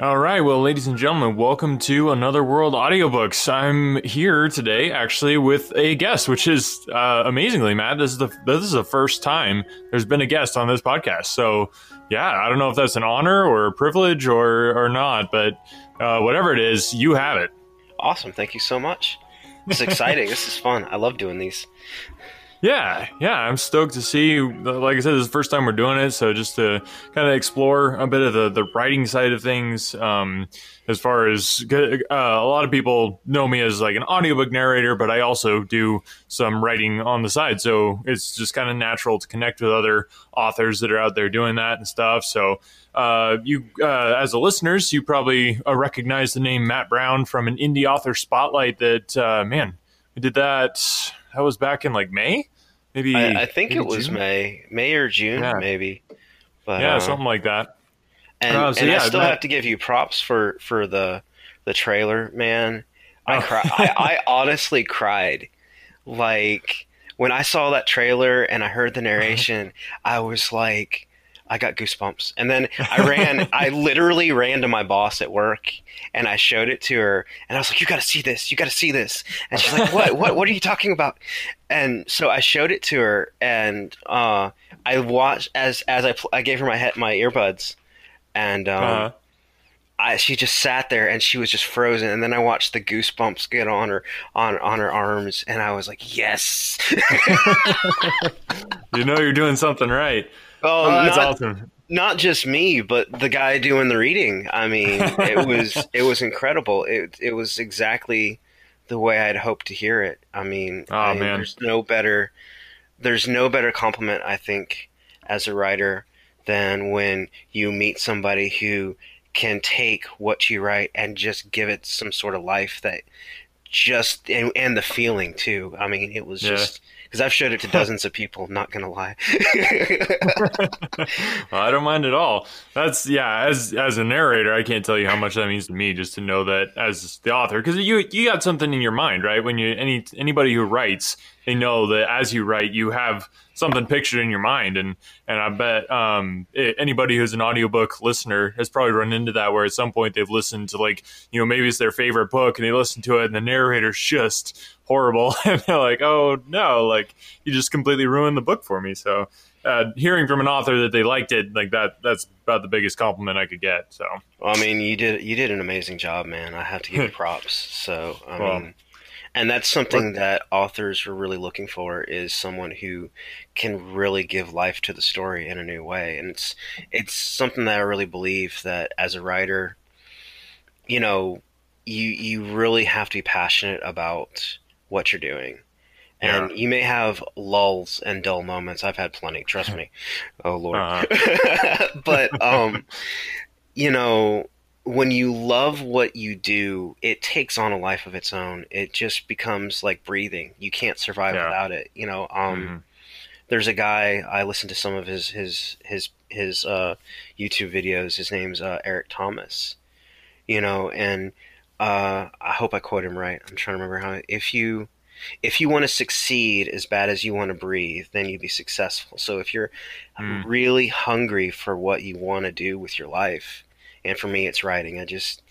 All right, well, ladies and gentlemen, welcome to Another World Audiobooks. I'm here today, actually, with a guest, which is uh, amazingly, Matt. This is the this is the first time there's been a guest on this podcast. So, yeah, I don't know if that's an honor or a privilege or or not, but uh, whatever it is, you have it. Awesome, thank you so much. Is exciting. this is fun. I love doing these. Yeah, yeah, I'm stoked to see. Like I said, this is the first time we're doing it, so just to kind of explore a bit of the, the writing side of things. Um, as far as uh, a lot of people know me as like an audiobook narrator, but I also do some writing on the side, so it's just kind of natural to connect with other authors that are out there doing that and stuff. So, uh, you uh, as a listeners, you probably uh, recognize the name Matt Brown from an indie author spotlight. That uh, man, we did that. That was back in like May maybe I, I think maybe it was June? May, May or June, yeah. maybe. But yeah, uh, something like that. And, uh, so and yeah, I still that... have to give you props for for the the trailer, man. I oh. cry. I, I honestly cried, like when I saw that trailer and I heard the narration. I was like, I got goosebumps. And then I ran, I literally ran to my boss at work and I showed it to her and I was like, you got to see this. You got to see this. And she's like, what, what, what are you talking about? And so I showed it to her and, uh, I watched as, as I, I gave her my head, my earbuds and, um, uh-huh. I, she just sat there and she was just frozen and then I watched the goosebumps get on her on on her arms and I was like yes you know you're doing something right Oh, that's not, awesome. Not just me, but the guy doing the reading. I mean, it was it was incredible. It it was exactly the way I'd hoped to hear it. I mean, oh, I, man. there's no better there's no better compliment I think as a writer than when you meet somebody who can take what you write and just give it some sort of life that just and, and the feeling too. I mean, it was yeah. just because I've showed it to dozens of people. Not gonna lie. well, I don't mind at all. That's yeah. As as a narrator, I can't tell you how much that means to me just to know that as the author, because you you got something in your mind, right? When you any anybody who writes, they know that as you write, you have something pictured in your mind. And and I bet um, it, anybody who's an audiobook listener has probably run into that where at some point they've listened to like you know maybe it's their favorite book and they listen to it and the narrator's just horrible. And they're like oh no like you just completely ruined the book for me. So uh, hearing from an author that they liked it like that that's about the biggest compliment I could get so. Well, I mean you did you did an amazing job man. I have to give you props so I well, mean and that's something that authors are really looking for is someone who can really give life to the story in a new way and it's it's something that I really believe that as a writer you know you you really have to be passionate about what you're doing and yeah. you may have lulls and dull moments I've had plenty trust me oh lord uh-huh. but um you know when you love what you do, it takes on a life of its own. It just becomes like breathing. You can't survive yeah. without it. You know, um, mm-hmm. there's a guy I listened to some of his his his his uh, YouTube videos. His name's uh, Eric Thomas. You know, and uh, I hope I quote him right. I'm trying to remember how. If you if you want to succeed as bad as you want to breathe, then you would be successful. So if you're mm. really hungry for what you want to do with your life, and for me, it's writing. I just,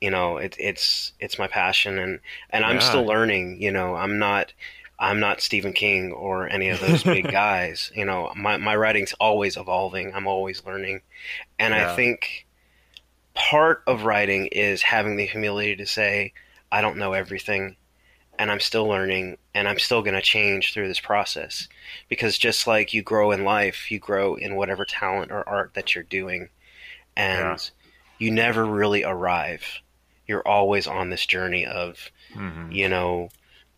you know, it, it's it's my passion, and and I'm still learning. You know, I'm not. I'm not Stephen King or any of those big guys. You know, my, my writing's always evolving. I'm always learning. And yeah. I think part of writing is having the humility to say, I don't know everything and I'm still learning and I'm still going to change through this process. Because just like you grow in life, you grow in whatever talent or art that you're doing and yeah. you never really arrive. You're always on this journey of, mm-hmm. you know,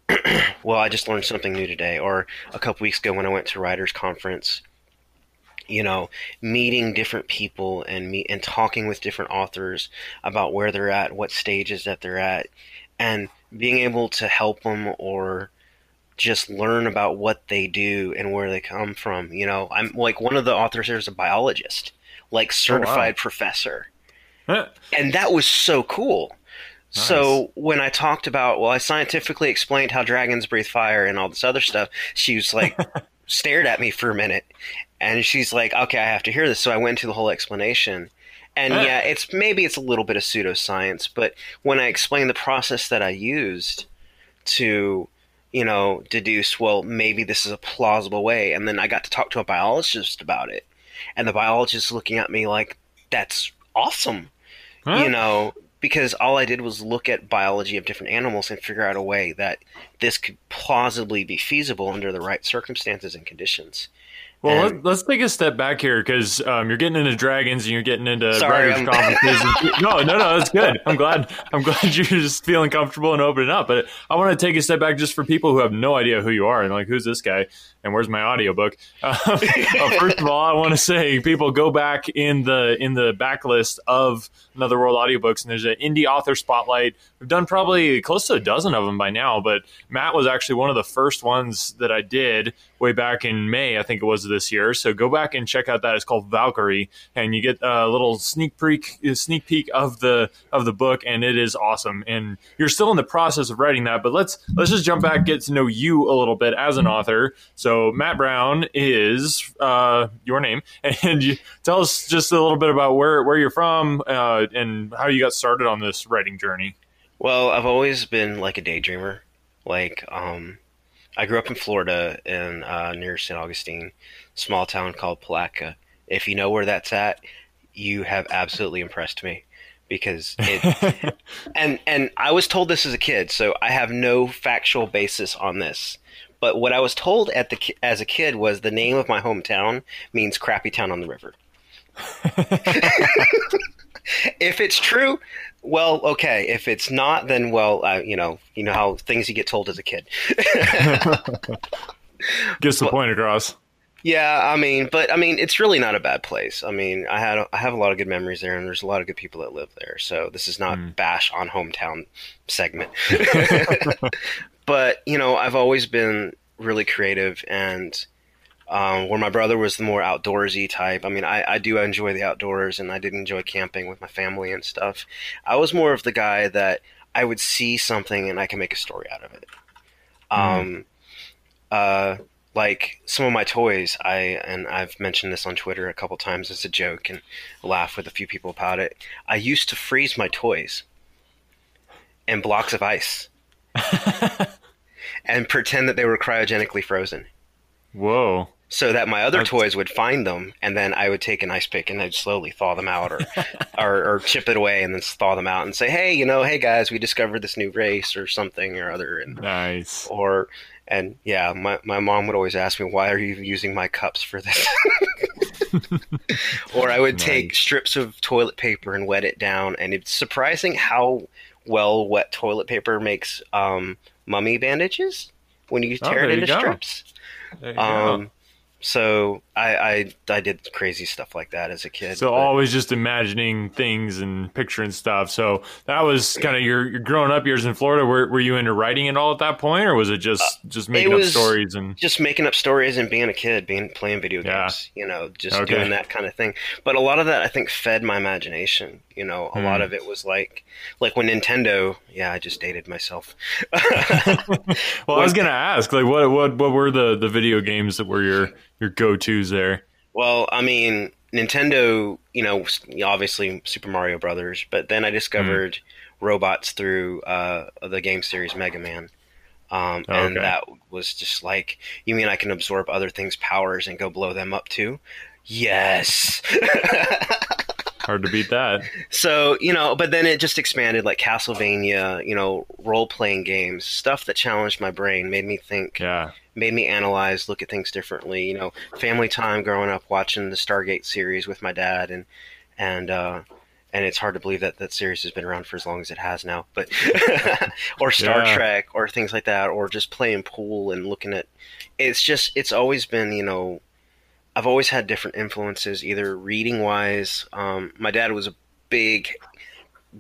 well, I just learned something new today, or a couple weeks ago when I went to writers conference, you know, meeting different people and meet and talking with different authors about where they're at, what stages that they're at, and being able to help them or just learn about what they do and where they come from. You know, I'm like one of the authors here is a biologist, like oh, certified oh, wow. professor. and that was so cool. Nice. So when I talked about, well, I scientifically explained how dragons breathe fire and all this other stuff, she was like, stared at me for a minute, and she's like, "Okay, I have to hear this." So I went into the whole explanation, And yeah, it's maybe it's a little bit of pseudoscience, but when I explain the process that I used to, you know, deduce, well, maybe this is a plausible way, and then I got to talk to a biologist about it, and the biologist looking at me like, "That's awesome," huh? you know, because all I did was look at biology of different animals and figure out a way that this could plausibly be feasible under the right circumstances and conditions. Well, let's, let's take a step back here because um, you're getting into dragons and you're getting into sorry, writers' conferences. no, no, no, that's good. I'm glad. I'm glad you're just feeling comfortable and opening up. But I want to take a step back just for people who have no idea who you are and like, who's this guy? and where's my audiobook? Uh, first of all, I want to say people go back in the in the backlist of Another World audiobooks, and there's an indie author spotlight. We've done probably close to a dozen of them by now, but Matt was actually one of the first ones that I did way back in May, I think it was this year. So go back and check out that. It's called Valkyrie, and you get a little sneak peek sneak peek of the of the book, and it is awesome. And you're still in the process of writing that, but let's let's just jump back, get to know you a little bit as an author. So Matt Brown is uh, your name, and you tell us just a little bit about where where you're from uh, and how you got started on this writing journey. Well, I've always been like a daydreamer. Like, um, I grew up in Florida, in uh, near St. Augustine, small town called Palatka. If you know where that's at, you have absolutely impressed me because it and and I was told this as a kid, so I have no factual basis on this. But what I was told at the as a kid was the name of my hometown means crappy town on the river. if it's true, well, okay. If it's not, then well, uh, you know, you know how things you get told as a kid. Gets the point across. Yeah, I mean, but I mean, it's really not a bad place. I mean, I had I have a lot of good memories there, and there's a lot of good people that live there. So this is not mm. bash on hometown segment. but you know, I've always been really creative and um, where my brother was the more outdoorsy type. I mean, I, I do enjoy the outdoors and I did enjoy camping with my family and stuff. I was more of the guy that I would see something and I can make a story out of it. Mm. Um, uh, like some of my toys, I and I've mentioned this on Twitter a couple times as a joke and laugh with a few people about it. I used to freeze my toys in blocks of ice. and pretend that they were cryogenically frozen. Whoa. So that my other That's... toys would find them, and then I would take an ice pick and I'd slowly thaw them out, or, or, or chip it away and then thaw them out, and say, "Hey, you know, hey guys, we discovered this new race or something or other." And, nice. Or and yeah, my my mom would always ask me, "Why are you using my cups for this?" or I would nice. take strips of toilet paper and wet it down, and it's surprising how well wet toilet paper makes um, mummy bandages when you oh, tear oh, it into strips. Um, so I, I, I did crazy stuff like that as a kid. So but. always just imagining things and picturing stuff. So that was kind of your, your growing up years in Florida. Were, were you into writing at all at that point, or was it just uh, just making up stories and just making up stories and being a kid, being playing video games? Yeah. You know, just okay. doing that kind of thing. But a lot of that I think fed my imagination. You know, a mm. lot hmm. of it was like like when Nintendo. Yeah, I just dated myself. well, I was gonna ask, like, what what what were the the video games that were your your go tos there? Well, I mean, Nintendo, you know, obviously Super Mario Brothers, but then I discovered mm. robots through uh, the game series Mega Man. Um, and okay. that was just like, you mean I can absorb other things' powers and go blow them up too? Yes. Hard to beat that. So, you know, but then it just expanded like Castlevania, you know, role playing games, stuff that challenged my brain, made me think. Yeah. Made me analyze, look at things differently. You know, family time growing up watching the Stargate series with my dad and and uh and it's hard to believe that that series has been around for as long as it has now. But or Star yeah. Trek or things like that, or just playing pool and looking at. It's just it's always been you know I've always had different influences, either reading wise. Um, my dad was a big,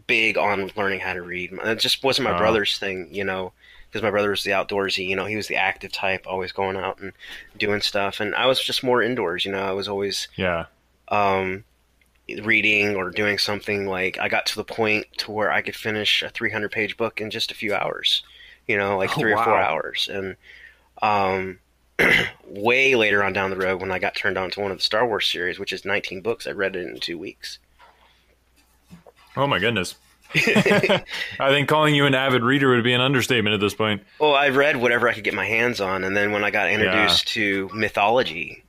big on learning how to read. It just wasn't my uh brother's thing, you know, because my brother was the outdoorsy. You know, he was the active type, always going out and doing stuff, and I was just more indoors. You know, I was always yeah. Um, reading or doing something like I got to the point to where I could finish a 300 page book in just a few hours. You know, like oh, three wow. or four hours, and um, way later on down the road when I got turned on to one of the Star Wars series, which is 19 books. I read it in two weeks. Oh my goodness. I think calling you an avid reader would be an understatement at this point. Well, I read whatever I could get my hands on, and then when I got introduced to mythology,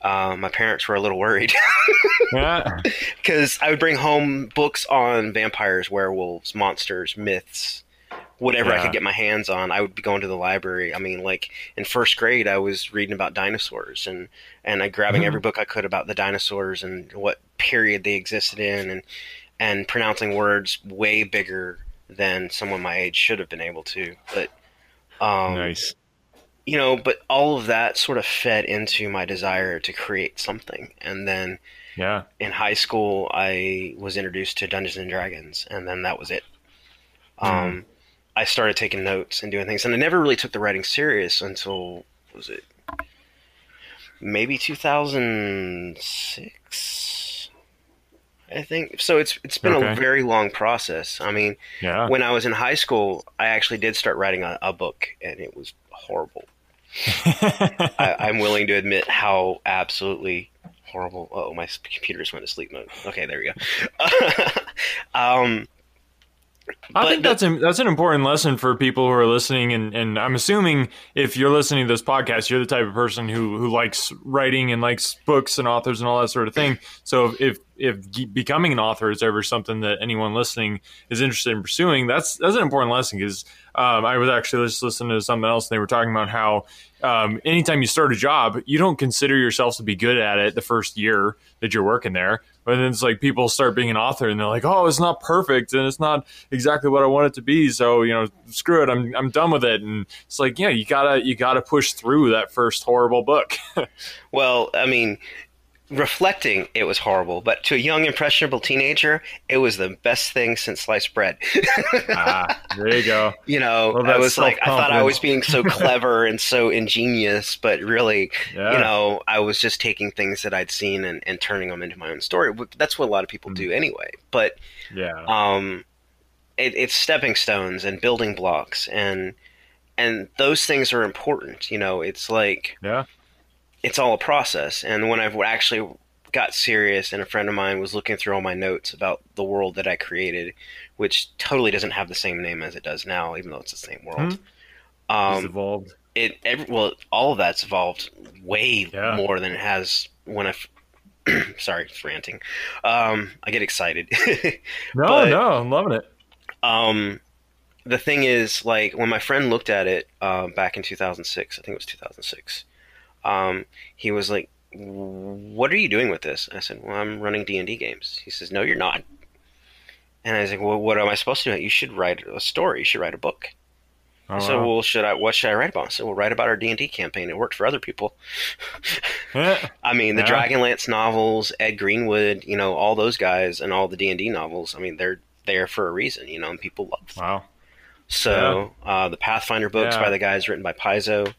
uh, my parents were a little worried Yeah. because I would bring home books on vampires, werewolves, monsters, myths, whatever I could get my hands on. I would be going to the library. I mean, like in first grade, I was reading about dinosaurs and and I grabbing Mhm. every book I could about the dinosaurs and what period they existed in, and and pronouncing words way bigger than someone my age should have been able to. But um, nice. you know, but all of that sort of fed into my desire to create something. And then Yeah. in high school, I was introduced to Dungeons and Dragons, and then that was it. Um, I started taking notes and doing things, and I never really took the writing serious until was it maybe 2006. I think so. It's it's been Okay. a very long process. I mean, Yeah. when I was in high school, I actually did start writing a, a book, and it was horrible. I, I'm willing to admit how absolutely horrible. Oh, my computer just went to sleep mode. Okay, there we go. um, I But think that's an, that's an important lesson for people who are listening, and, and I'm assuming if you're listening to this podcast, you're the type of person who who likes writing and likes books and authors and all that sort of thing. So if if becoming an author is ever something that anyone listening is interested in pursuing, that's that's an important lesson because um, I was actually just listening to something else, and they were talking about how um, anytime you start a job, you don't consider yourself to be good at it the first year that you're working there. But then it's like people start being an author and they're like, oh, it's not perfect and it's not exactly what I want it to be. So, you know, screw it. I'm, I'm done with it. And it's like, yeah, you gotta, you gotta push through that first horrible book. well, I mean, reflecting, it was horrible, but to a young, impressionable teenager, it was the best thing since sliced bread. ah, there you go. you know, I was like, I thought I was being so clever and so ingenious, but really, Yeah. you know, I was just taking things that I'd seen and, and turning them into my own story. That's what a lot of people Mm. do anyway. But yeah. um, it, it's stepping stones and building blocks, and and those things are important. You know, it's like Yeah. It's all a process. And when I've actually got serious, and a friend of mine was looking through all my notes about the world that I created, which totally doesn't have the same name as it does now, even though it's the same world. It's Um, evolved. it every, well, all of that's evolved way Yeah. more than it has when I. f- Sorry, it's ranting. Um, I get excited. No, but- no, I'm loving it. um, the thing is, like, when my friend looked at it uh, back in 2006, I think it was 2006, um, he was like, "What are you doing with this?" I said, "Well, I'm running D and D games." He says, "No, you're not." And I was like, "Well, what am I supposed to do? You should write a story. You should write a book." Oh, so, wow. well, should I? What should I write about? I said, "Well, write about our D and D campaign. It worked for other people." I mean, the Yeah. Dragonlance novels, Ed Greenwood, you know, all those guys, and all the D and D novels. I mean, they're there for a reason, you know, and people love them. Wow. So uh, the Pathfinder books Yeah. by the guys written by Paizo.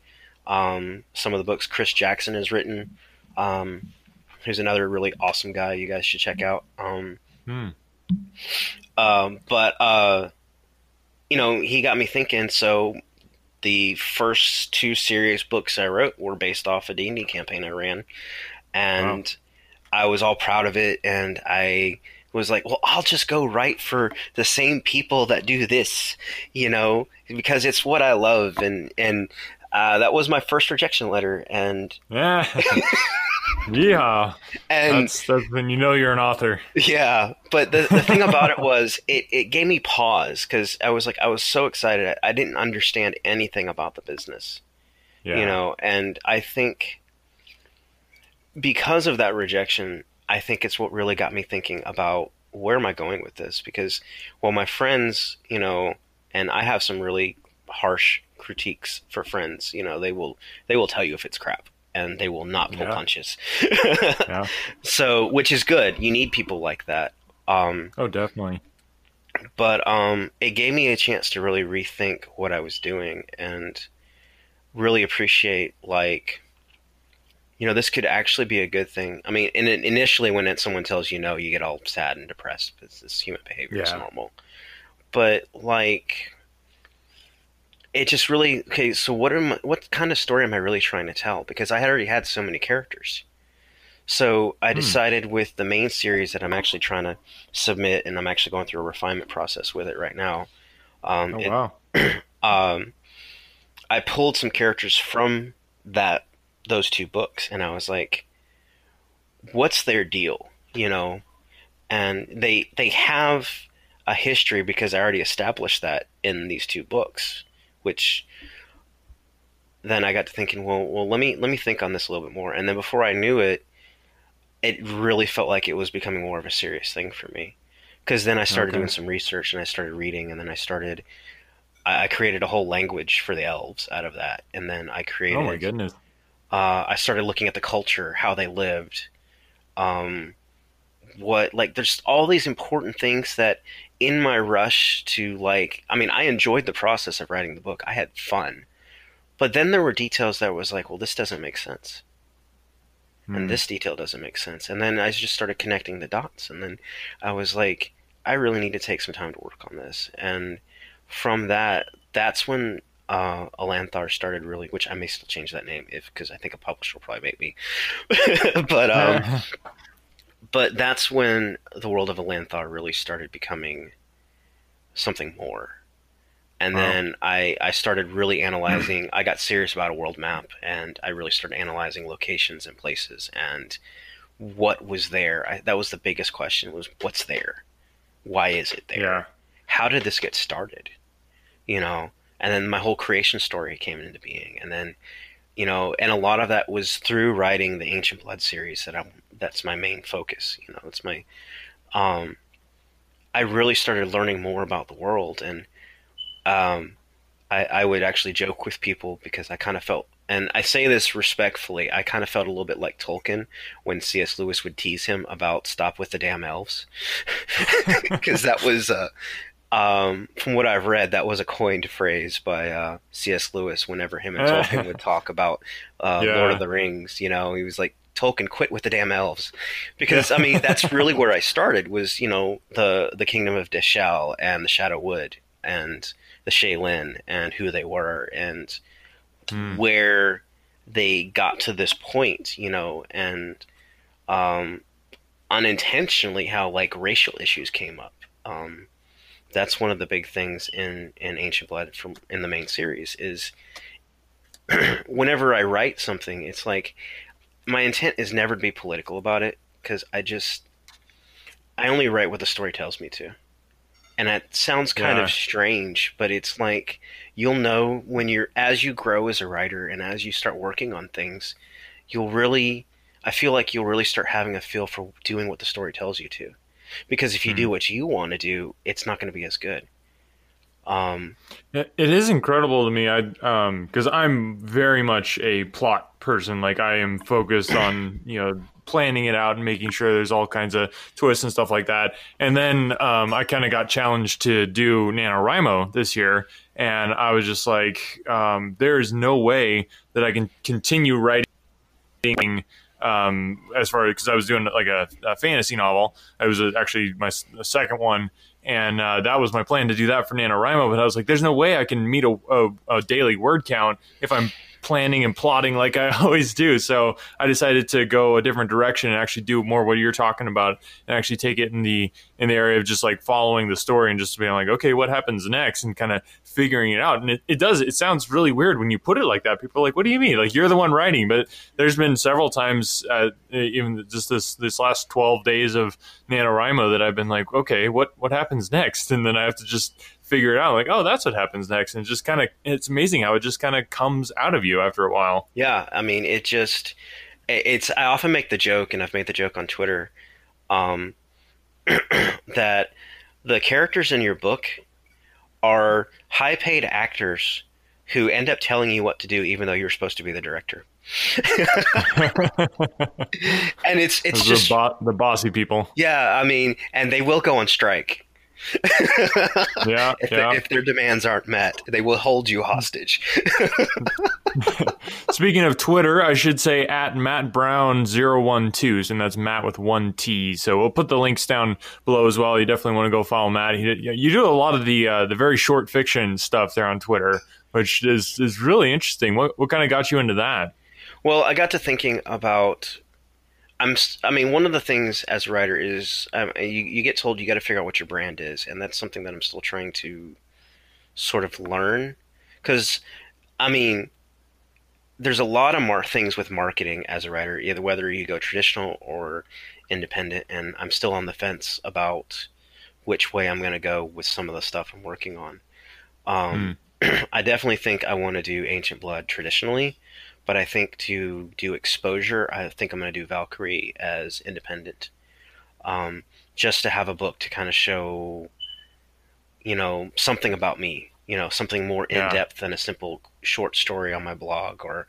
Um, some of the books Chris Jackson has written. Um, who's another really awesome guy you guys should check out. Um, Hmm. um, but uh, you know, he got me thinking. So the first two serious books I wrote were based off a D&D campaign I ran, and I was all proud of it. And I was like, well, I'll just go write for the same people that do this, you know, because it's what I love. And and uh, that was my first rejection letter. And Yeah. yeah. and That's, that's when you know you're an author. Yeah, but the, the thing about it was it, it gave me pause because I was like I was so excited I, I didn't understand anything about the business, Yeah. you know, and I think because of that rejection, I think it's what really got me thinking about where am I going with this because well my friends, you know, and I have some really harsh critiques for friends, you know, they will they will tell you if it's crap and they will not pull Yeah. punches. Yeah. So, which is good. You need people like that. Um, Oh, definitely. but um, it gave me a chance to really rethink what I was doing and really appreciate, like, you know, this could actually be a good thing. I mean, in, initially, when it, someone tells you no, you get all sad and depressed because it's human behavior. It's Yeah. normal. But like, it just really okay. So, what am I, what kind of story am I really trying to tell? Because I had already had so many characters. So I hmm. decided hmm. with the main series that I'm actually trying to submit, and I'm actually going through a refinement process with it right now. Um, oh wow! Um, I pulled some characters from that those two books, and I was like, "What's their deal?" You know, and they they have a history because I already established that in these two books, which then I got to thinking, well, well, let me let me think on this a little bit more, and then before I knew it, it really felt like it was becoming more of a serious thing for me, because then I started okay. doing some research and I started reading, and then I started, I, created a whole language for the elves out of that, and then I created. Oh my goodness! Uh, I started looking at the culture, how they lived, um, what like there's all these important things that in my rush to like I mean I enjoyed the process of writing the book. I had fun. But then there were details that was like, well this doesn't make sense. Mm. And hmm. this detail doesn't make sense. And then I just started connecting the dots and then I was like I really need to take some time to work on this. And from that that's when uh, Alanthar started really, which I may still change that name if because I think a publisher will probably make me. but um, but that's when the world of Alanthar really started becoming something more. And then I, I started really analyzing. I got serious about a world map, and I really started analyzing locations and places and what was there. I, that was the biggest question: was what's there? Why is it there? Yeah. How did this get started? You know, and then my whole creation story came into being, and then you know, and a lot of that was through writing the Ancient Blood series that I'm that's my main focus. You know, it's my um, I really started learning more about the world, and um, I, I would actually joke with people because I kind of felt, and I say this respectfully, I kind of felt a little bit like Tolkien when C.S. Lewis would tease him about "Stop with the damn elves," because that was uh, um, from what I've read, that was a coined phrase by uh, C.S. Lewis whenever him and Tolkien would talk about uh, yeah. Lord of the Rings. You know, he was like, Tolkien quit with the damn elves, because I mean that's really where I started. Was you know the the kingdom of Dashel and the Shadow Wood and the Shaylin and who they were and mm. where they got to this point. You know, and um, unintentionally how like racial issues came up. Um, that's one of the big things in in Ancient Blood from in the main series is whenever I write something, it's like my intent is never to be political about it because I just I only write what the story tells me to. And that sounds kind yeah. of strange, but it's like you'll know when you're as you grow as a writer and as you start working on things, you'll really I feel like you'll really start having a feel for doing what the story tells you to. Because if you mm. do hmm. what you want to do, it's not going to be as good. Um, it is incredible to me. I um because I'm very much a plot person. Like I am focused on you know planning it out and making sure there's all kinds of twists and stuff like that. And then um, I kind of got challenged to do NaNoWriMo this year, and I was just like, um, there is no way that I can continue writing um, as far as because I was doing like a, a, fantasy novel. It was actually my second one, and uh, that was my plan to do that for NaNoWriMo. But I was like, there's no way I can meet a, a, a daily word count if I'm planning and plotting like I always do. So I decided to go a different direction and actually do more what you're talking about and actually take it in the in the area of just like following the story and just being like, okay, what happens next and kind of figuring it out. And it, it does, it sounds really weird when you put it like that. People are like, what do you mean? Like you're the one writing, but there's been several times, uh, even just this, this last 12 days of NaNoWriMo that I've been like, okay, what, what happens next? And then I have to just figure it out like oh that's what happens next. And just kind of it's amazing how it just kind of comes out of you after a while. Yeah i mean it just it's i often make the joke and i've made the joke on twitter um, that the characters in your book are high paid actors who end up telling you what to do even though you're supposed to be the director. And it's it's the just bo- the bossy people. Yeah i mean and they will go on strike yeah, if, yeah. if, their demands aren't met, they will hold you hostage. Speaking of Twitter, I should say at Matt Brown 012, and that's Matt with one T. So we'll put the links down below as well. You definitely want to go follow Matt. He you do a lot of the uh, the very short fiction stuff there on Twitter, which is is really interesting. What what kind of got you into that? Well, I got to thinking about I'm. I mean, one of the things as a writer is um, you you get told you got to figure out what your brand is, and that's something that I'm still trying to sort of learn. Because, I mean, there's a lot of more things with marketing as a writer, either whether you go traditional or independent, and I'm still on the fence about which way I'm going to go with some of the stuff I'm working on. Um, I definitely think I want to do Ancient Blood traditionally, but I think to do exposure, I think I'm going to do Valkyrie as independent, um, just to have a book to kind of show, you know, something about me, you know, something more in Yeah. depth than a simple short story on my blog or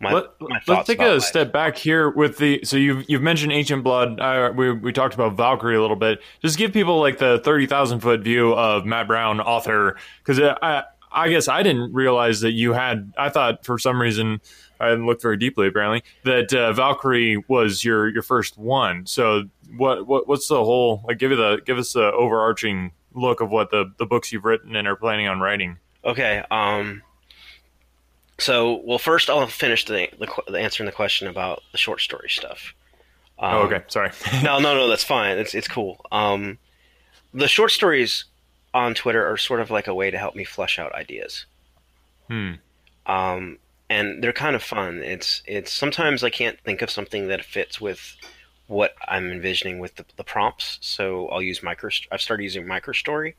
my, Let, my us take a life. step back here with the. So you've you've mentioned Ancient Blood. Uh, we we talked about Valkyrie a little bit. Just give people like the thirty thousand foot view of Matt Brown, author, because I I guess I didn't realize that you had. I thought for some reason I didn't look very deeply apparently that uh, Valkyrie was your your first one. So what what what's the whole like? Give it the give us the overarching look of what the the books you've written and are planning on writing. Okay. Um. So, well, first I'll finish the, the, the answering the question about the short story stuff. Um, oh, okay, sorry. no, no, no, that's fine. It's it's cool. Um, the short stories on Twitter are sort of like a way to help me flesh out ideas. hmm. Um, and they're kind of fun. It's it's sometimes I can't think of something that fits with what I'm envisioning with the, the prompts, so I'll use micro. I've started using MicroStory,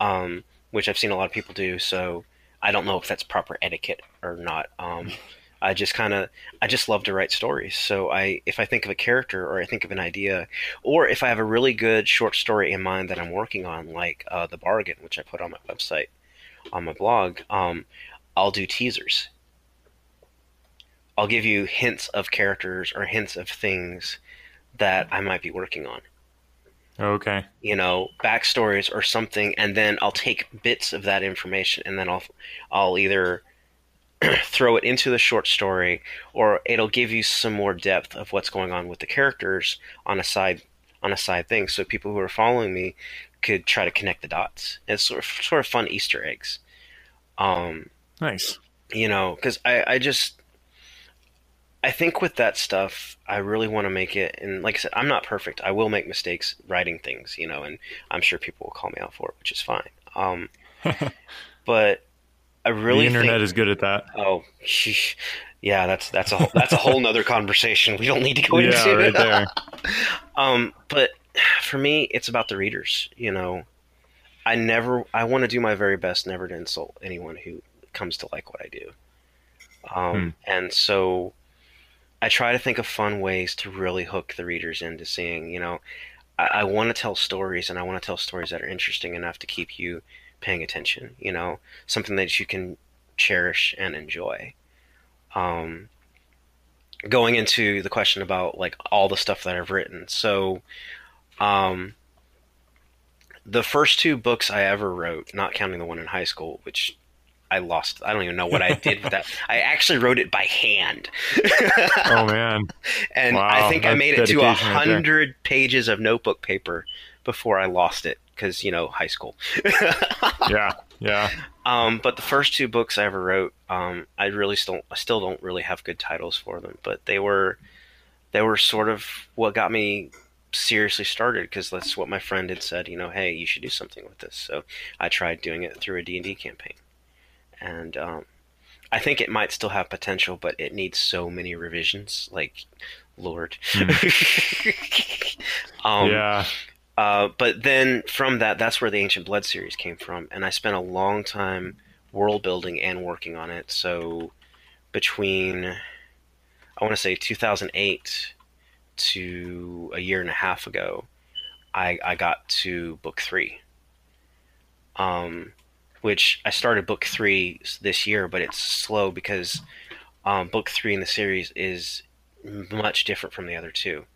um, which I've seen a lot of people do. So I don't know if that's proper etiquette or not. Um, I just kind of I just love to write stories. So I if I think of a character or I think of an idea, or if I have a really good short story in mind that I'm working on, like uh, the bargain, which I put on my website, on my blog, um, I'll do teasers. I'll give you hints of characters or hints of things that I might be working on Okay. you know backstories or something and then i'll take bits of that information and then i'll i'll either throw it into the short story or it'll give you some more depth of what's going on with the characters on a side on a side thing so people who are following me could try to connect the dots it's sort of, sort of fun easter eggs um Nice. you know because I, I just i think with that stuff i really want to make it and like i said i'm not perfect i will make mistakes writing things you know and i'm sure people will call me out for it which is fine um, but i really the internet think, is good at that. oh sheesh. yeah that's that's a whole, that's a whole nother conversation we don't need to go yeah, into right there. um, but for me, it's about the readers. You know, I never, I want to do my very best never to insult anyone who comes to like what I do. Um, Hmm. and so I try to think of fun ways to really hook the readers into seeing. You know, I, I want to tell stories, and I want to tell stories that are interesting enough to keep you paying attention. You know, something that you can cherish and enjoy. Um, going into the question about like all the stuff that I've written. So, um, the first two books I ever wrote, not counting the one in high school, which I lost. I don't even know what I did with that. I actually wrote it by hand. Oh man. and Wow, I think I made it to a dedication right hundred pages of notebook paper before I lost it because you know high school. Yeah. Yeah. Um, but the first two books I ever wrote, um, I really still I still don't really have good titles for them, but they were they were sort of what got me seriously started because that's what my friend had said. You know, hey, you should do something with this. So I tried doing it through a D and D campaign, and um, I think it might still have potential, but it needs so many revisions. Like, Lord. um, yeah. uh, but then from that, that's where the Ancient Blood series came from, and I spent a long time world building and working on it. So between, I want to say 2008 to a year and a half ago, I, I got to book three. Um, which I started book three this year, but it's slow because um, book three in the series is much different from the other two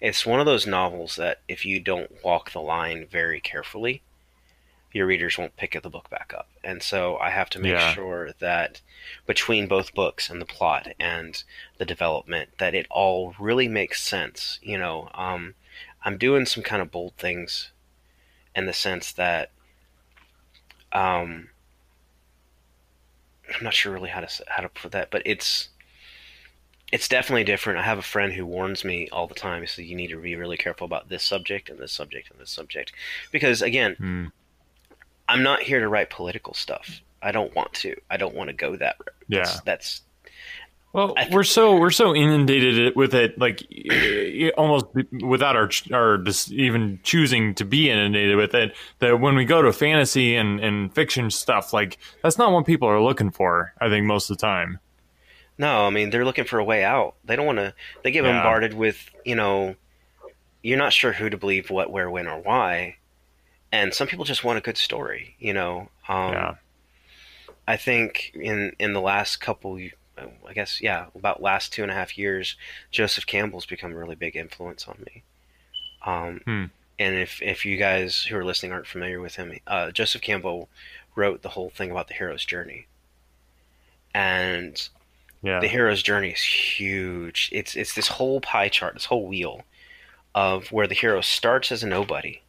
it's one of those novels that if you don't walk the line very carefully, your readers won't pick the book back up. And so I have to make Yeah. sure that between both books and the plot and the development, that it all really makes sense. You know, um, I'm doing some kind of bold things in the sense that um, I'm not sure really how to how to put that, but it's it's definitely different. I have a friend who warns me all the time. He says you need to be really careful about this subject and this subject and this subject, because again, Hmm. I'm not here to write political stuff. I don't want to. I don't want to go that route. Yeah. That's, that's Well, we're so we're so inundated with it, like almost without our our even choosing to be inundated with it. That when we go to fantasy and and fiction stuff, like that's not what people are looking for. I think most of the time. no. I mean, they're looking for a way out. They don't want to. They get Yeah. bombarded with you know, you're not sure who to believe, what, where, when, or why, and some people just want a good story. You know. Um, yeah, I think in in the last couple, I guess, yeah, about last two and a half years, Joseph Campbell's become a really big influence on me. Um, Hmm. And if if you guys who are listening aren't familiar with him, uh, Joseph Campbell wrote the whole thing about the hero's journey, and yeah, the hero's journey is huge. It's it's this whole pie chart, this whole wheel of where the hero starts as a nobody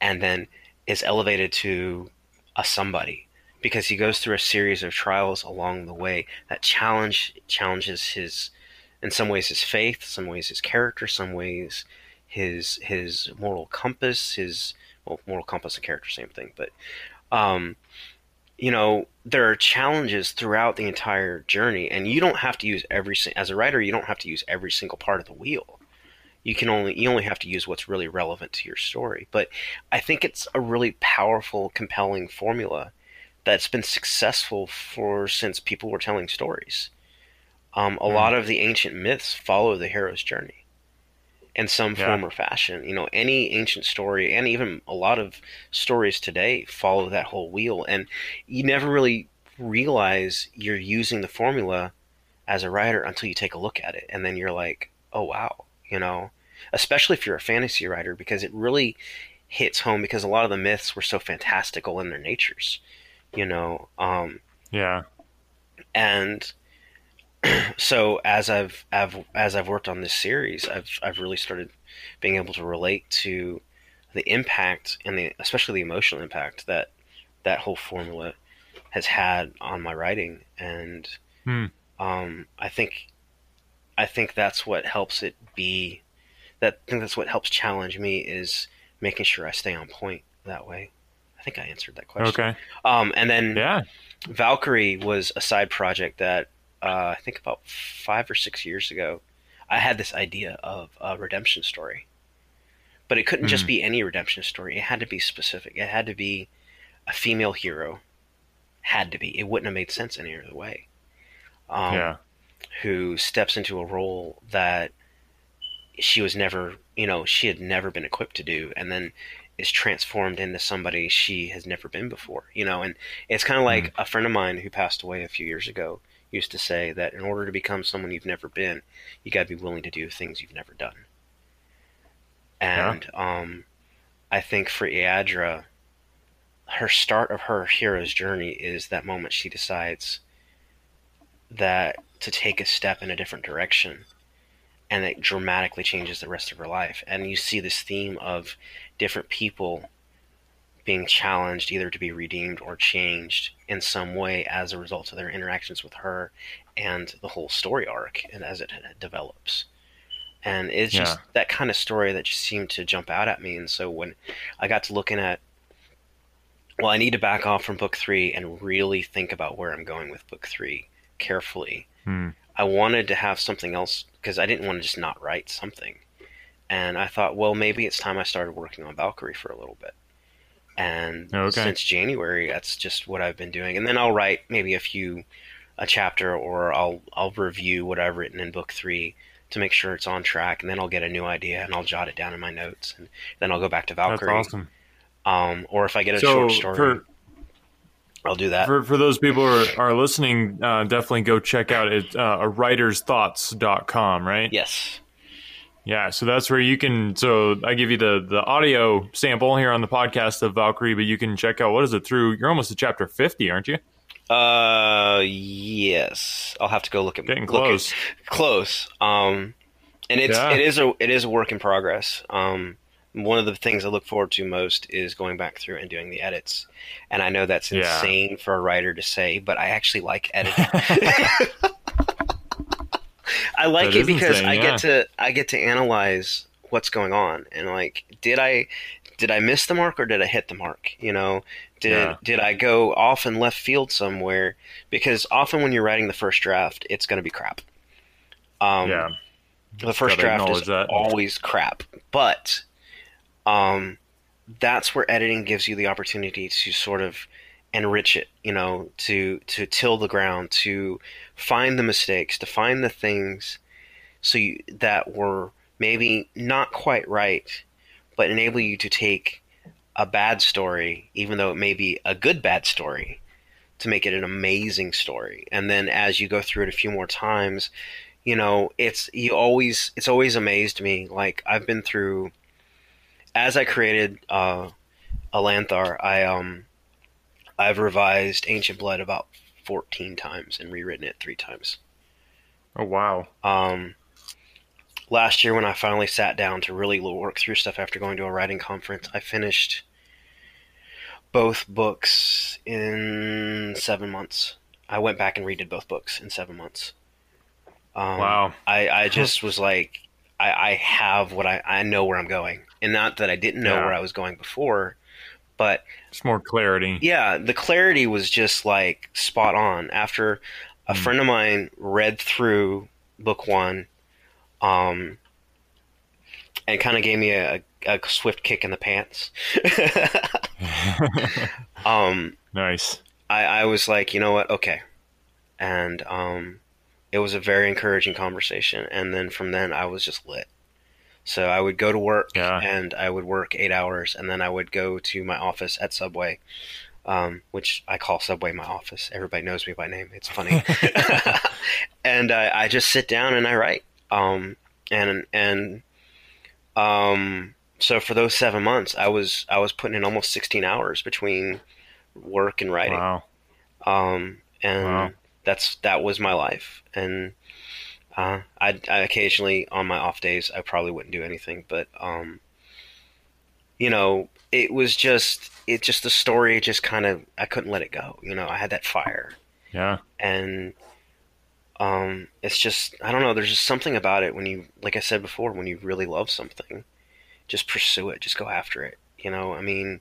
and then is elevated to a somebody because he goes through a series of trials along the way that challenge challenges his in some ways his faith, some ways his character, some ways his his moral compass, his well, moral compass and character same thing, but um you know there are challenges throughout the entire journey and you don't have to use every as a writer you don't have to use every single part of the wheel. You can only you only have to use what's really relevant to your story but i think it's a really powerful compelling formula that's been successful for since people were telling stories um, a Hmm. lot of the ancient myths follow the hero's journey in some Yeah. form or fashion you know any ancient story and even a lot of stories today follow that whole wheel and you never really realize you're using the formula as a writer until you take a look at it and then you're like oh wow you know especially if you're a fantasy writer because it really hits home because a lot of the myths were so fantastical in their natures you know um, yeah, and so as I've, I've as I've worked on this series, I've I've really started being able to relate to the impact and the especially the emotional impact that that whole formula has had on my writing, and Hmm. um, I think I think that's what helps it be. That I think that's what helps challenge me is making sure I stay on point that way. I think I answered that question. okay, Um, and then yeah, Valkyrie was a side project that uh, I think about five or six years ago, I had this idea of a redemption story, but it couldn't just Mhm. be any redemption story. It had to be specific. It had to be a female hero. Had to be. It wouldn't have made sense any other way. Um, yeah, Who steps into a role that she was never, you know, she had never been equipped to do, and then is transformed into somebody she has never been before, you know. And it's kind of like a friend of mine who passed away a few years ago used to say that in order to become someone you've never been, you got to be willing to do things you've never done. And um, I think for Eadra, her start of her hero's journey is that moment she decides that to take a step in a different direction and it dramatically changes the rest of her life. And you see this theme of different people being challenged either to be redeemed or changed in some way as a result of their interactions with her and the whole story arc and as it develops. And it's just that kind of story that just seemed to jump out at me. And so when i got to looking at well i need to back off from book three and really think about where i'm going with book three carefully. Hmm. I wanted to have something else because I didn't want to just not write something. And I thought, well, maybe it's time I started working on Valkyrie for a little bit. And Okay. since January, that's just what I've been doing. And then I'll write maybe a few, a chapter, or I'll I'll review what I've written in book three to make sure it's on track. And then I'll get a new idea and I'll jot it down in my notes. And then I'll go back to Valkyrie. that's awesome. Um, or if I get a So short story, for I'll do that. for for those people who are, are listening, uh, definitely go check out it. Uh, a writersthoughts.com, right? yes. Yeah, so that's where you can. So I give you the the audio sample here on the podcast of Valkyrie, but you can check out what is it through. You're almost to chapter fifty, aren't you? Uh, yes. I'll have to go look at Getting look at- close. close. Um, and it's Yeah. it is a it is a work in progress. Um, one of the things I look forward to most is going back through and doing the edits. And I know that's Yeah. insane for a writer to say, but I actually like editing. I like That it because insane, I yeah. get to I get to analyze what's going on and like did I did I miss the mark or did I hit the mark? You know, did Yeah. did I go off in left field somewhere? Because often when you're writing the first draft, it's going to be crap. Um, yeah. the first draft is that. always crap, but um, that's where editing gives you the opportunity to sort of enrich it. You know, to to till the ground, to find the mistakes, to find the things so you, that were maybe not quite right, but enable you to take a bad story, even though it may be a good bad story, to make it an amazing story. And then as you go through it a few more times, you know, it's you always it's always amazed me. Like I've been through as I created uh Alanthar, I um I've revised Ancient Blood about 14 times and rewritten it 3 times. Oh wow. Um, last year, when I finally sat down to really work through stuff after going to a writing conference, I finished both books in seven months. I went back and redid both books in seven months. Um, Wow. I, I just was like, I, I have what I, I know where I'm going. And not that I didn't know Yeah. where I was going before, but It's more clarity. yeah, the clarity was just like spot on. After a Mm. friend of mine read through book one, um, and kind of gave me a, a swift kick in the pants. um, nice. I, I was like, you know what, okay, and um, it was a very encouraging conversation. And then from then, I was just lit. So I would go to work Yeah. and I would work eight hours, and then I would go to my office at Subway, um, which I call Subway my office. Everybody knows me by name. It's funny. and I, I just sit down and I write. Um, and and um, so for those seven months, I was I was putting in almost sixteen hours between work and writing. Wow. Um, and Wow. That's that was my life. And uh, I, I occasionally on my off days I probably wouldn't do anything, but um, you know, it was just it just the story just kind of I couldn't let it go. You know, I had that fire, Yeah. and um, it's just I don't know. There's just something about it when you, like I said before, when you really love something, just pursue it, just go after it. You know, I mean,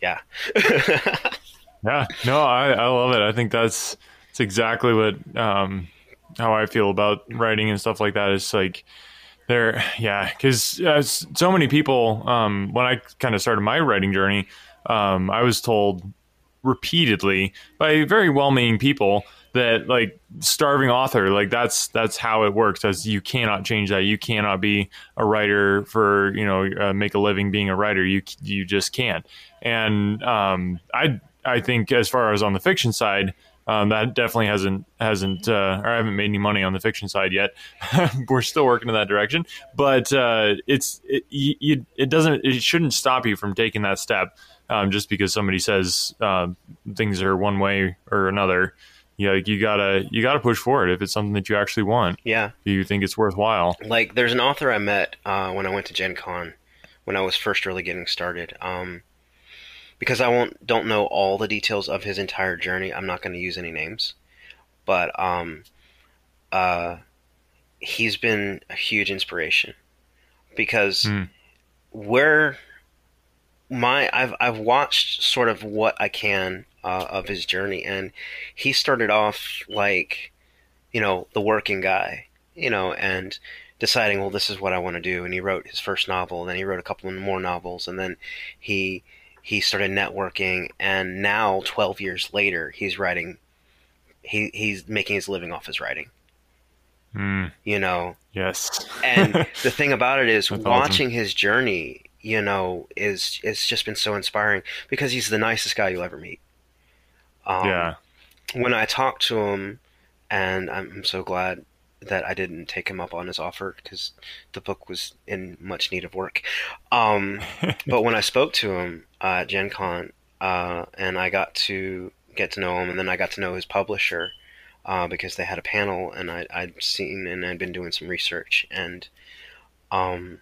yeah. Yeah, no, I, I love it. I think that's that's exactly what um, how I feel about writing and stuff like that. Is It's like there, yeah, because so many people. Um, when I kind of started my writing journey, um, I was told repeatedly by very well-meaning people that like starving author like that's that's how it works as you cannot change that you cannot be a writer for you know uh, make a living being a writer you you just can't and um, i i think as far as on the fiction side um, that definitely hasn't hasn't uh, or I haven't made any money on the fiction side yet. We're still working in that direction, but uh, it's it, you, it doesn't it shouldn't stop you from taking that step um, just because somebody says uh, things are one way or another. You know, you gotta you gotta push forward if it's something that you actually want. yeah. You think it's worthwhile. like there's an author I met uh, when I went to Gen Con when I was first really getting started. Um, because I won't don't know all the details of his entire journey, I'm not going to use any names. But um, uh, he's been a huge inspiration because Hmm. where my I've I've watched sort of what I can uh, of his journey, and he started off like you know the working guy, you know, and deciding, well, this is what I want to do. And he wrote his first novel, and then he wrote a couple more novels, and then he he started networking, and now twelve years later, he's writing. He he's making his living off his writing. Mm, You know, yes. and the thing about it is, That's awesome. watching his journey, you know, is it's just been so inspiring because he's the nicest guy you'll ever meet. Um, yeah. when I talked to him, and I'm I'm so glad that I didn't take him up on his offer because the book was in much need of work. Um, but when I spoke to him uh, at Gen Con, uh, and I got to get to know him, and then I got to know his publisher uh, because they had a panel, and I, I'd seen and I'd been doing some research, and um,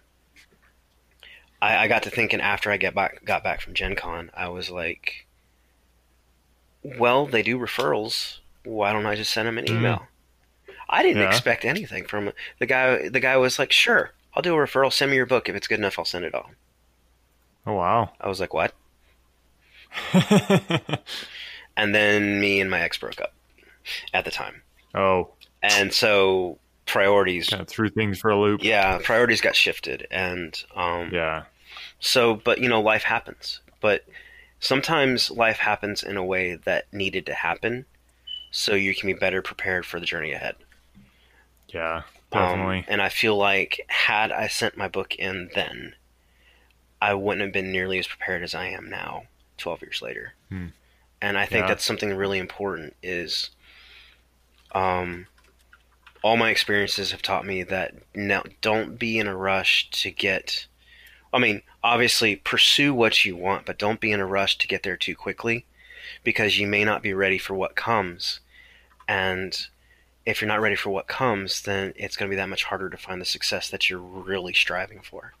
I, I got to thinking after I get back got back from Gen Con, I was like, well, they do referrals. Why don't I just send them an Mhm. email? I didn't Yeah. expect anything from it. The guy. The guy was like, "Sure, I'll do a referral. Send me your book. If it's good enough, I'll send it on." Oh wow. I was like, "What?" And then me and my ex broke up at the time, oh, and so priorities. kind of threw things for a loop. Yeah, priorities got shifted, and um, Yeah. So, but you know, life happens. But sometimes life happens in a way that needed to happen, so you can be better prepared for the journey ahead. Yeah. Um, Definitely. and I feel like had I sent my book in then, I wouldn't have been nearly as prepared as I am now, twelve years later. Hmm. And I think Yeah. that's something really important. Is um, all my experiences have taught me that now don't be in a rush to get. I mean, obviously pursue what you want, but don't be in a rush to get there too quickly, because you may not be ready for what comes, and if you're not ready for what comes, then it's going to be that much harder to find the success that you're really striving for.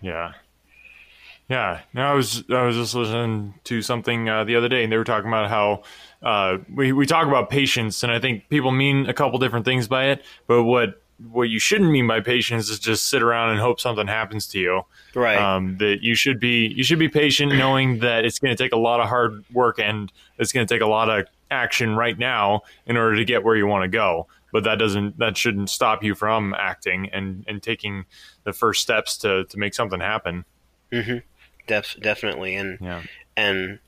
Yeah. Yeah. No, I was I was just listening to something uh, the other day, and they were talking about how uh, we we talk about patience, and I think people mean a couple different things by it. But what what you shouldn't mean by patience is just sit around and hope something happens to you. Right. Um, that you should be you should be patient, knowing that it's going to take a lot of hard work and it's going to take a lot of action right now in order to get where you want to go. But that doesn't that shouldn't stop you from acting and and taking the first steps to to make something happen. hmm Def- definitely. And Yeah. and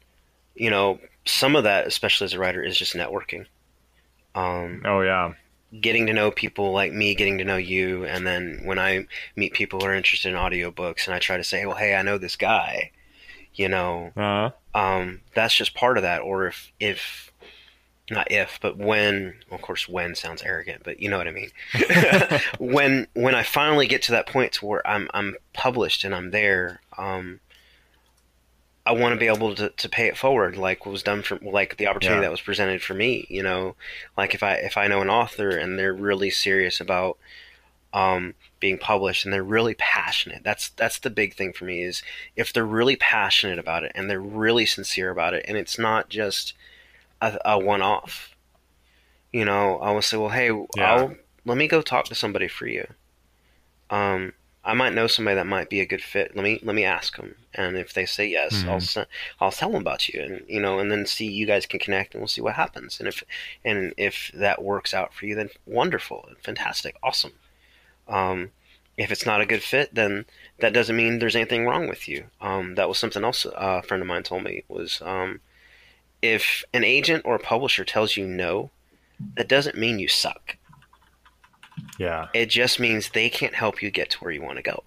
you know some of that, especially as a writer, is just networking. Um, Oh yeah. getting to know people like me, getting to know you, and then when I meet people who are interested in audiobooks, and I try to say, well, hey, I know this guy, you know, uh-huh. um, that's just part of that. Or if if not if, but when, of course, when sounds arrogant, but you know what I mean. when when I finally get to that point to where I'm I'm published and I'm there, um, I want to be able to, to pay it forward, like what was done for like the opportunity Yeah. that was presented for me. You know, like if I if I know an author and they're really serious about um, being published and they're really passionate. That's that's the big thing for me is if they're really passionate about it and they're really sincere about it, and it's not just a, a one off. You know, I will say, well, hey, Yeah. I'll let me go talk to somebody for you. Um, I might know somebody that might be a good fit. Let me let me ask them, and if they say yes, I'll Mhm. I'll tell them about you, and you know, and then see you guys can connect, and we'll see what happens. And if and if that works out for you, then wonderful, fantastic, awesome. Um, if it's not a good fit, then that doesn't mean there's anything wrong with you. Um, that was something else a friend of mine told me was um, if an agent or a publisher tells you no, that doesn't mean you suck. yeah. It just means they can't help you get to where you want to go.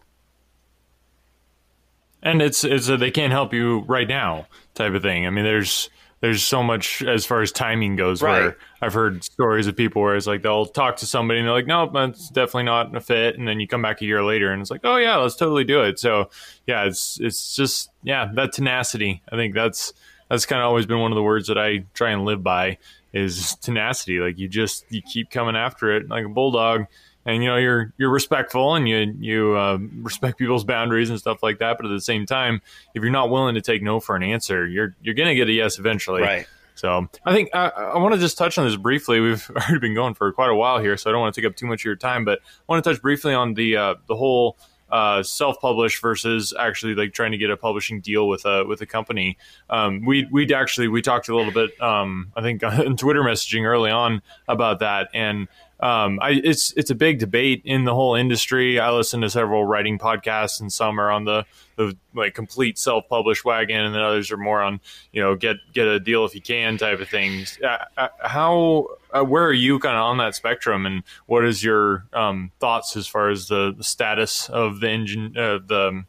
And it's it's a they can't help you right now type of thing. I mean, there's there's so much as far as timing goes. Right. Where I've heard stories of people where it's like they'll talk to somebody and they're like, nope, that's definitely not a fit. And then you come back a year later and it's like, oh yeah, let's totally do it. So yeah, it's it's just yeah that tenacity. I think that's that's kind of always been one of the words that I try and live by is tenacity. Like you just you keep coming after it like a bulldog and you know you're you're respectful and you you uh, respect people's boundaries and stuff like that. But at the same time, if you're not willing to take no for an answer, you're you're gonna get a yes eventually. Right. So I think I, I want to just touch on this briefly. We've already been going for quite a while here, so I don't want to take up too much of your time. But I want to touch briefly on the uh, the whole uh, self-publish versus actually like trying to get a publishing deal with a with a company. Um, we we'd actually we talked a little bit um, I think in Twitter messaging early on about that, and um, I, it's it's a big debate in the whole industry. I listen to several writing podcasts, and some are on the the like complete self-published wagon, and then others are more on you know get get a deal if you can type of things. Uh, uh, how uh, where are you kind of on that spectrum, and what is your um, thoughts as far as the, the status of the engine uh, the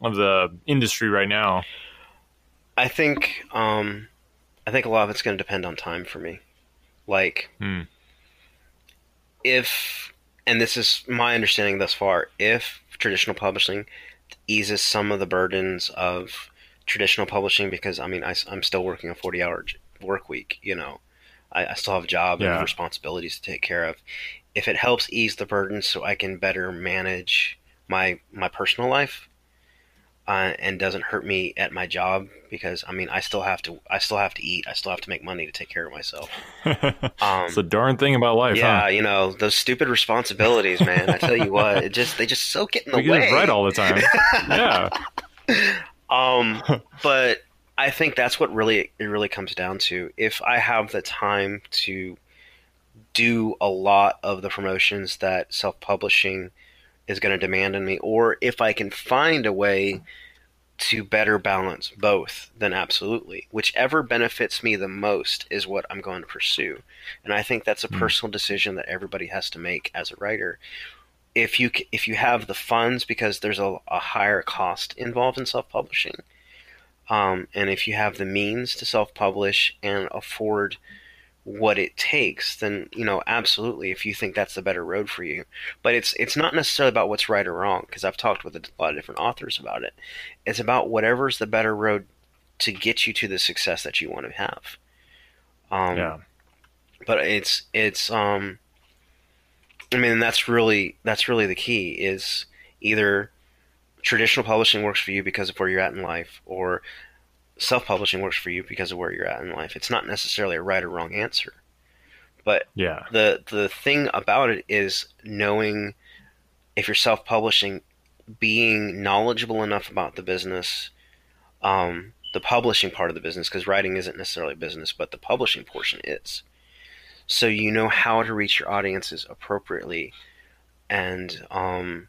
of the industry right now? I think um, I think a lot of it's going to depend on time for me. Like Hmm. if, and this is my understanding thus far, if traditional publishing eases some of the burdens of traditional publishing, because I mean I, am still working a 40 hour work week, you know, I, I still have a job Yeah. and responsibilities to take care of. If it helps ease the burden so I can better manage my my personal life, uh, and doesn't hurt me at my job because I mean I still have to I still have to eat I still have to make money to take care of myself. Um, it's a darn thing about life. Yeah, huh? you know those stupid responsibilities, man. I tell you what, it just they just so get in the we way. Get right all the time. yeah. Um, but I think that's what really it really comes down to. If I have the time to do a lot of the promotions that self-publishing is going to demand in me, or if I can find a way to better balance both, then absolutely. Whichever benefits me the most is what I'm going to pursue. And I think that's a mm. personal decision that everybody has to make as a writer. If you if you have the funds because there's a, a higher cost involved in self-publishing, um, and if you have the means to self-publish and afford what it takes, then you know absolutely if you think that's the better road for you. But it's it's not necessarily about what's right or wrong because I've talked with a lot of different authors about it. It's about whatever's the better road to get you to the success that you want to have. Um, yeah. But it's it's um. I mean that's really that's really the key is either traditional publishing works for you because of where you're at in life, or self-publishing works for you because of where you're at in life. It's not necessarily a right or wrong answer. But yeah. the the thing about it is knowing if you're self-publishing, being knowledgeable enough about the business, um, the publishing part of the business, because writing isn't necessarily business, but the publishing portion is. So you know how to reach your audiences appropriately, and um,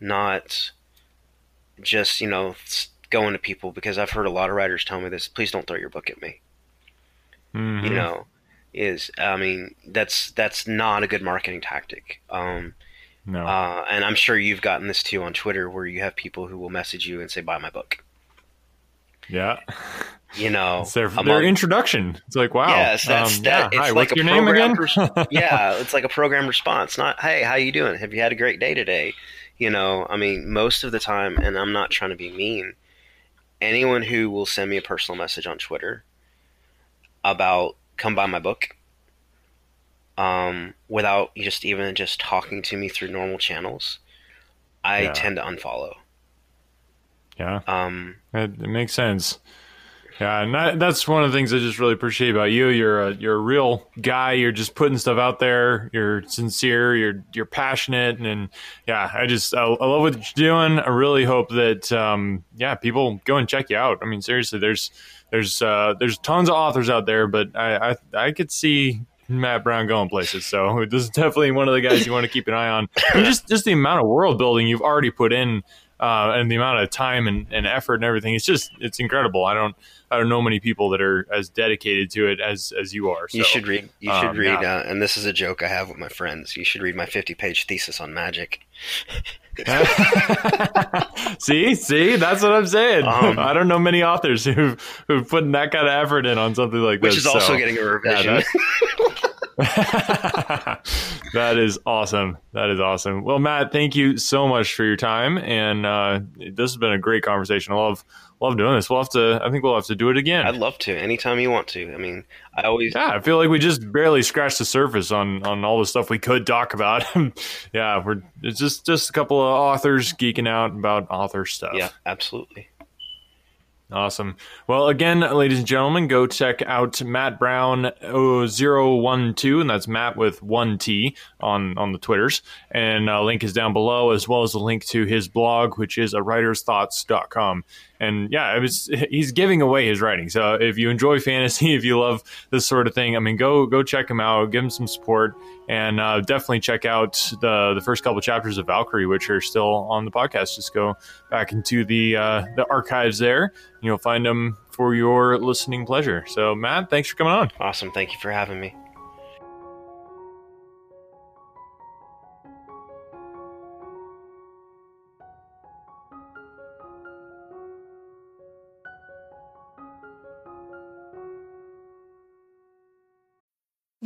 not just you know going to people because I've heard a lot of writers tell me this. Please don't throw your book at me. Mm-hmm. You know, is I mean that's that's not a good marketing tactic. Um, no, uh, and I'm sure you've gotten this too on Twitter where you have people who will message you and say, "Buy my book." Yeah. You know, it's their, among, their introduction. It's like, wow. Yes, that's um, that. Yeah. It's Hi, like what's a your name again? yeah, it's like a program response. Not, hey, how you doing? Have you had a great day today? You know, I mean, most of the time, and I'm not trying to be mean anyone who will send me a personal message on Twitter about come buy my book um, without just even just talking to me through normal channels, I yeah. tend to unfollow. Yeah. Um, it, it makes sense. Yeah, and that, that's one of the things I just really appreciate about you. You're a you're a real guy. You're just putting stuff out there. You're sincere. You're you're passionate, and, and yeah, I just I, I, love what you're doing. I really hope that um, yeah, people go and check you out. I mean, seriously, there's there's uh, there's tons of authors out there, but I I, I could see Matt Brown going places. So this is definitely one of the guys you want to keep an eye on. And just just the amount of world building you've already put in, uh, and the amount of time and, and effort and everything. It's just it's incredible. I don't I don't know many people that are as dedicated to it as as you are. So, you should read. You should um, read. Yeah. Uh, and this is a joke I have with my friends. You should read my fifty-page thesis on magic. see, see, that's what I'm saying. Um, I don't know many authors who've who've put that kind of effort in on something like which this. Which is also so, getting a revision. Yeah, that is awesome. That is awesome. Well, Matt, thank you so much for your time, and uh, this has been a great conversation. I love love doing this. We'll have to. I think we'll have to do it again. I'd love to. Anytime you want to. I mean, I always. Yeah, I feel like we just barely scratched the surface on on all the stuff we could talk about. yeah, we're it's just just a couple of authors geeking out about author stuff. Yeah, absolutely. Awesome. Well, again, ladies and gentlemen, go check out Matt Brown 012, and that's Matt with one T on, on the Twitters. And uh, link is down below, as well as a link to his blog, which is a writer's writersthoughts.com and yeah, it was he's giving away his writing. So if you enjoy fantasy, if you love this sort of thing, I mean, go go check him out, give him some support, and uh, definitely check out the the first couple chapters of Valkyrie, which are still on the podcast. Just go back into the uh, the archives there, and you'll find them for your listening pleasure. So Matt, thanks for coming on. Awesome, thank you for having me.